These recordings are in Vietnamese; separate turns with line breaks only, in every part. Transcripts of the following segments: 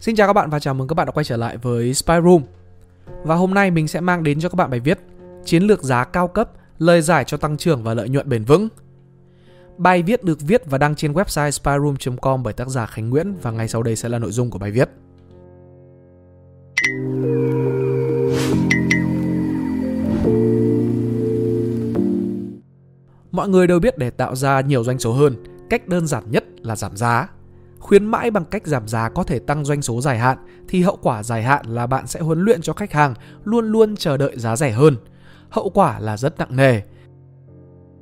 Xin chào các bạn và chào mừng các bạn đã quay trở lại với Spy Room. Và hôm nay mình sẽ mang đến cho các bạn bài viết Chiến lược giá cao cấp, lời giải cho tăng trưởng và lợi nhuận bền vững. Bài viết được viết và đăng trên website spyroom.com bởi tác giả Khánh Nguyễn và ngay sau đây sẽ là nội dung của bài viết. Mọi người đều biết để tạo ra nhiều doanh số hơn, cách đơn giản nhất là giảm giá. Khuyến mãi bằng cách giảm giá có thể tăng doanh số dài hạn, thì hậu quả dài hạn là bạn sẽ huấn luyện cho khách hàng luôn luôn chờ đợi giá rẻ hơn. Hậu quả là rất nặng nề.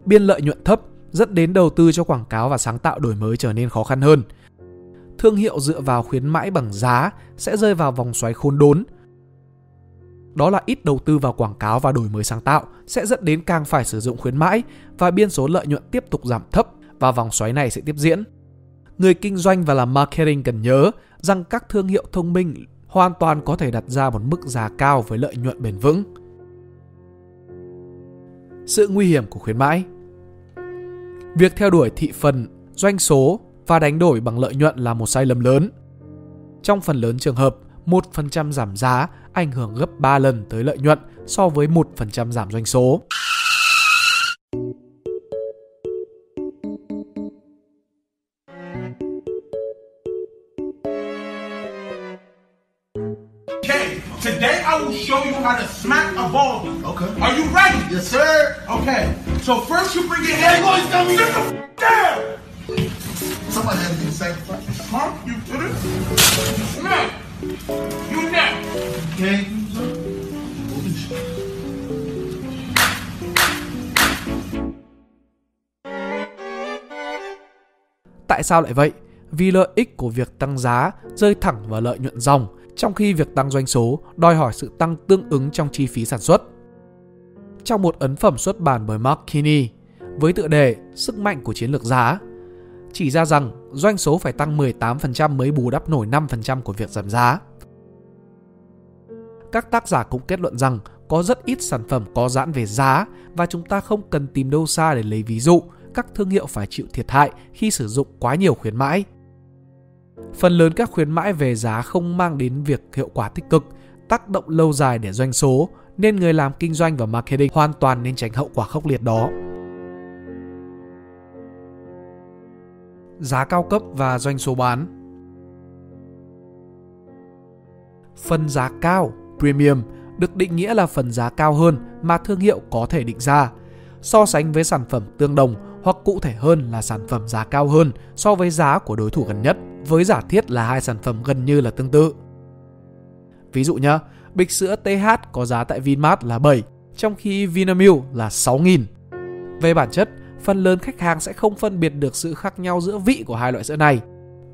Biên lợi nhuận thấp dẫn đến đầu tư cho quảng cáo và sáng tạo đổi mới trở nên khó khăn hơn. Thương hiệu dựa vào khuyến mãi bằng giá sẽ rơi vào vòng xoáy khôn đốn. Đó là ít đầu tư vào quảng cáo và đổi mới sáng tạo sẽ dẫn đến càng phải sử dụng khuyến mãi và biên số lợi nhuận tiếp tục giảm thấp và vòng xoáy này sẽ tiếp diễn. Người kinh doanh và làm marketing cần nhớ rằng các thương hiệu thông minh hoàn toàn có thể đặt ra một mức giá cao với lợi nhuận bền vững. Sự nguy hiểm của khuyến mãi Việc theo đuổi thị phần, doanh số và đánh đổi bằng lợi nhuận là một sai lầm lớn. Trong phần lớn trường hợp, 1% giảm giá ảnh hưởng gấp 3 lần tới lợi nhuận so với 1% giảm doanh số.
Today I will show you how to smack a ball.
Okay.
Are you ready?
Yes, sir.
Okay. So first you bring your head.
boys, tell me-
Sit the f- down.
Somebody had to do the sacrifice.
Huh? You did it. Smack. You next.
Okay.
Tại sao lại vậy? Vì lợi ích của việc tăng giá rơi thẳng vào lợi nhuận dòng, trong khi việc tăng doanh số đòi hỏi sự tăng tương ứng trong chi phí sản xuất. Trong một ấn phẩm xuất bản bởi Mark Kinney với tựa đề Sức mạnh của chiến lược giá, chỉ ra rằng doanh số phải tăng 18% mới bù đắp nổi 5% của việc giảm giá. Các tác giả cũng kết luận rằng có rất ít sản phẩm có giãn về giá và chúng ta không cần tìm đâu xa để lấy ví dụ các thương hiệu phải chịu thiệt hại khi sử dụng quá nhiều khuyến mãi. Phần lớn các khuyến mãi về giá không mang đến việc hiệu quả tích cực, tác động lâu dài để doanh số, nên người làm kinh doanh và marketing hoàn toàn nên tránh hậu quả khốc liệt đó. Giá cao cấp và doanh số bán. Phần giá cao, premium, được định nghĩa là phần giá cao hơn mà thương hiệu có thể định ra, so sánh với sản phẩm tương đồng hoặc cụ thể hơn là sản phẩm giá cao hơn so với giá của đối thủ gần nhất, với giả thiết là hai sản phẩm gần như là tương tự. Ví dụ nhé, bịch sữa TH có giá tại Vinmart là 7, trong khi Vinamilk là 6.000. Về bản chất, phần lớn khách hàng sẽ không phân biệt được sự khác nhau giữa vị của hai loại sữa này.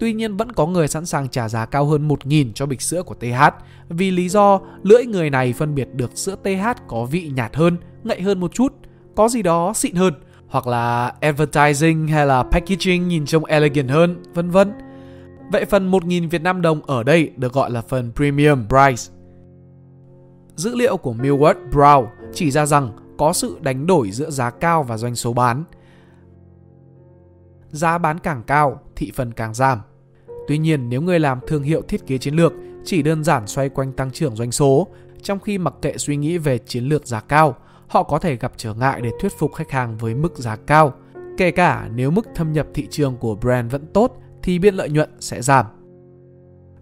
Tuy nhiên vẫn có người sẵn sàng trả giá cao hơn 1.000 cho bịch sữa của TH vì lý do lưỡi người này phân biệt được sữa TH có vị nhạt hơn, ngậy hơn một chút, có gì đó xịn hơn hoặc là advertising hay là packaging nhìn trông elegant hơn, vân vân. Vậy phần 1.000 Việt Nam đồng ở đây được gọi là phần premium price. Dữ liệu của Millward Brown chỉ ra rằng có sự đánh đổi giữa giá cao và doanh số bán. Giá bán càng cao, thị phần càng giảm. Tuy nhiên, nếu người làm thương hiệu thiết kế chiến lược chỉ đơn giản xoay quanh tăng trưởng doanh số, trong khi mặc kệ suy nghĩ về chiến lược giá cao, họ có thể gặp trở ngại để thuyết phục khách hàng với mức giá cao. Kể cả nếu mức thâm nhập thị trường của brand vẫn tốt thì biên lợi nhuận sẽ giảm.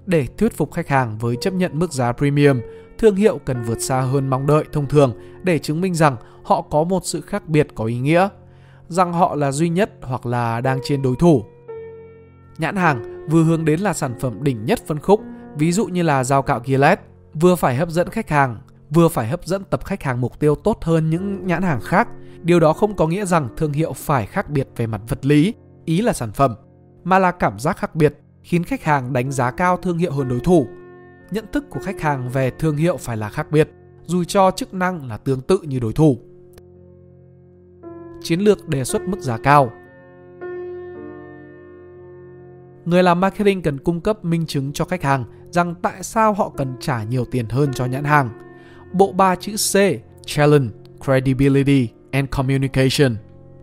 Để thuyết phục khách hàng với chấp nhận mức giá premium, thương hiệu cần vượt xa hơn mong đợi thông thường để chứng minh rằng họ có một sự khác biệt có ý nghĩa, rằng họ là duy nhất hoặc là đang trên đối thủ. Nhãn hàng vừa hướng đến là sản phẩm đỉnh nhất phân khúc, ví dụ như là dao cạo Gillette, vừa phải hấp dẫn khách hàng, vừa phải hấp dẫn tập khách hàng mục tiêu tốt hơn những nhãn hàng khác. Điều đó không có nghĩa rằng thương hiệu phải khác biệt về mặt vật lý, ý là sản phẩm, mà là cảm giác khác biệt khiến khách hàng đánh giá cao thương hiệu hơn đối thủ. Nhận thức của khách hàng về thương hiệu phải là khác biệt, dù cho chức năng là tương tự như đối thủ. Chiến lược đề xuất mức giá cao Người làm marketing cần cung cấp minh chứng cho khách hàng rằng tại sao họ cần trả nhiều tiền hơn cho nhãn hàng. Bộ ba chữ C, Challenge, Credibility and Communication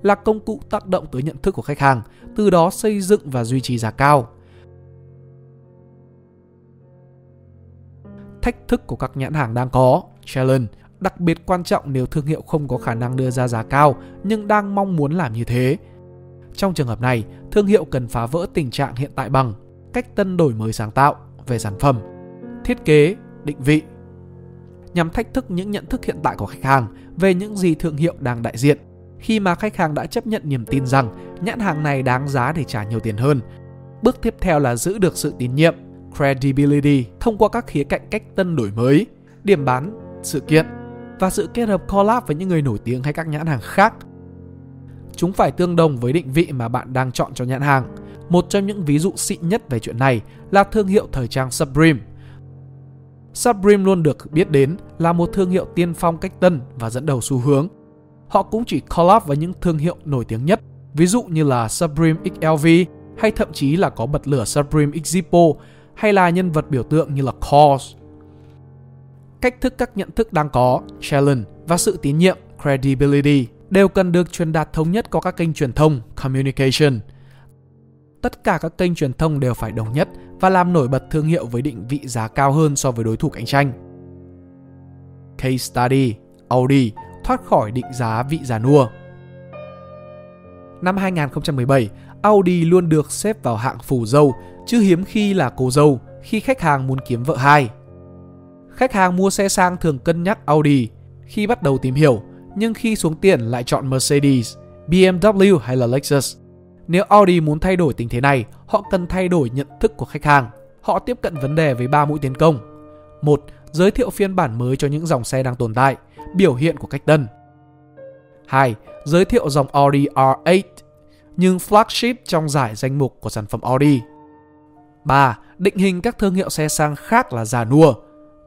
là công cụ tác động tới nhận thức của khách hàng, từ đó xây dựng và duy trì giá cao. thách thức của các nhãn hàng đang có, challenge, đặc biệt quan trọng nếu thương hiệu không có khả năng đưa ra giá cao nhưng đang mong muốn làm như thế. Trong trường hợp này, thương hiệu cần phá vỡ tình trạng hiện tại bằng cách tân đổi mới sáng tạo về sản phẩm, thiết kế, định vị nhằm thách thức những nhận thức hiện tại của khách hàng về những gì thương hiệu đang đại diện. Khi mà khách hàng đã chấp nhận niềm tin rằng nhãn hàng này đáng giá để trả nhiều tiền hơn. Bước tiếp theo là giữ được sự tín nhiệm, credibility thông qua các khía cạnh cách tân đổi mới, điểm bán, sự kiện và sự kết hợp collab với những người nổi tiếng hay các nhãn hàng khác. Chúng phải tương đồng với định vị mà bạn đang chọn cho nhãn hàng. Một trong những ví dụ xịn nhất về chuyện này là thương hiệu thời trang Supreme. Supreme luôn được biết đến là một thương hiệu tiên phong cách tân và dẫn đầu xu hướng. Họ cũng chỉ collab với những thương hiệu nổi tiếng nhất, ví dụ như là Supreme XLV hay thậm chí là có bật lửa Supreme X Zippo hay là nhân vật biểu tượng như là KAWS cách thức các nhận thức đang có, challenge và sự tín nhiệm, credibility đều cần được truyền đạt thống nhất qua các kênh truyền thông, communication. Tất cả các kênh truyền thông đều phải đồng nhất và làm nổi bật thương hiệu với định vị giá cao hơn so với đối thủ cạnh tranh. Case study, Audi thoát khỏi định giá vị già nua. Năm 2017, Audi luôn được xếp vào hạng phù dâu, chứ hiếm khi là cô dâu khi khách hàng muốn kiếm vợ hai. Khách hàng mua xe sang thường cân nhắc Audi khi bắt đầu tìm hiểu, nhưng khi xuống tiền lại chọn Mercedes, BMW hay là Lexus. Nếu Audi muốn thay đổi tình thế này, họ cần thay đổi nhận thức của khách hàng. Họ tiếp cận vấn đề với ba mũi tiến công. một Giới thiệu phiên bản mới cho những dòng xe đang tồn tại, biểu hiện của cách tân. 2. Giới thiệu dòng Audi R8, nhưng flagship trong giải danh mục của sản phẩm Audi. 3. Định hình các thương hiệu xe sang khác là già nua,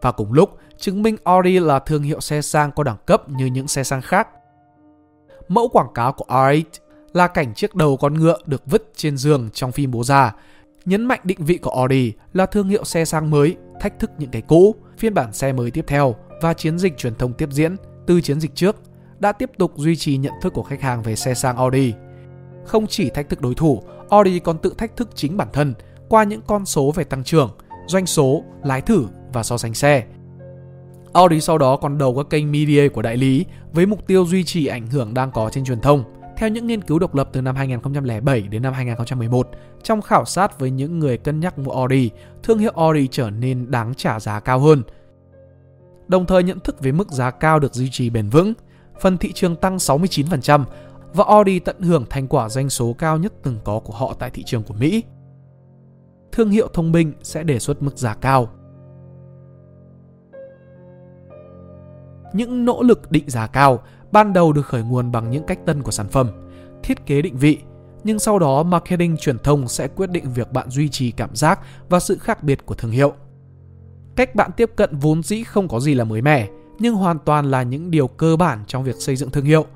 và cùng lúc chứng minh Audi là thương hiệu xe sang có đẳng cấp như những xe sang khác. Mẫu quảng cáo của R8 là cảnh chiếc đầu con ngựa được vứt trên giường trong phim bố già, nhấn mạnh định vị của Audi là thương hiệu xe sang mới, thách thức những cái cũ, phiên bản xe mới tiếp theo và chiến dịch truyền thông tiếp diễn từ chiến dịch trước đã tiếp tục duy trì nhận thức của khách hàng về xe sang Audi. Không chỉ thách thức đối thủ, Audi còn tự thách thức chính bản thân qua những con số về tăng trưởng, doanh số, lái thử và so sánh xe. Audi sau đó còn đầu các kênh media của đại lý với mục tiêu duy trì ảnh hưởng đang có trên truyền thông. Theo những nghiên cứu độc lập từ năm 2007 đến năm 2011, trong khảo sát với những người cân nhắc mua Audi, thương hiệu Audi trở nên đáng trả giá cao hơn. Đồng thời nhận thức về mức giá cao được duy trì bền vững, phần thị trường tăng 69% và Audi tận hưởng thành quả doanh số cao nhất từng có của họ tại thị trường của Mỹ. Thương hiệu thông minh sẽ đề xuất mức giá cao. Những nỗ lực định giá cao ban đầu được khởi nguồn bằng những cách tân của sản phẩm, thiết kế định vị, nhưng sau đó marketing truyền thông sẽ quyết định việc bạn duy trì cảm giác và sự khác biệt của thương hiệu. Cách bạn tiếp cận vốn dĩ không có gì là mới mẻ, nhưng hoàn toàn là những điều cơ bản trong việc xây dựng thương hiệu.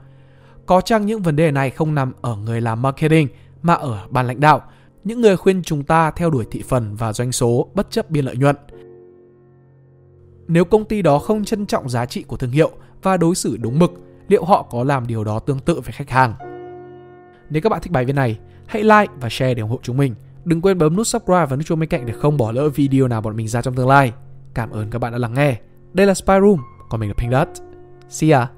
Có chăng những vấn đề này không nằm ở người làm marketing mà ở ban lãnh đạo, những người khuyên chúng ta theo đuổi thị phần và doanh số bất chấp biên lợi nhuận – nếu công ty đó không trân trọng giá trị của thương hiệu và đối xử đúng mực, liệu họ có làm điều đó tương tự với khách hàng? Nếu các bạn thích bài viết này, hãy like và share để ủng hộ chúng mình. Đừng quên bấm nút subscribe và nút chuông bên cạnh để không bỏ lỡ video nào bọn mình ra trong tương lai. Cảm ơn các bạn đã lắng nghe. Đây là Spy Room, còn mình là Pink Dot. See ya!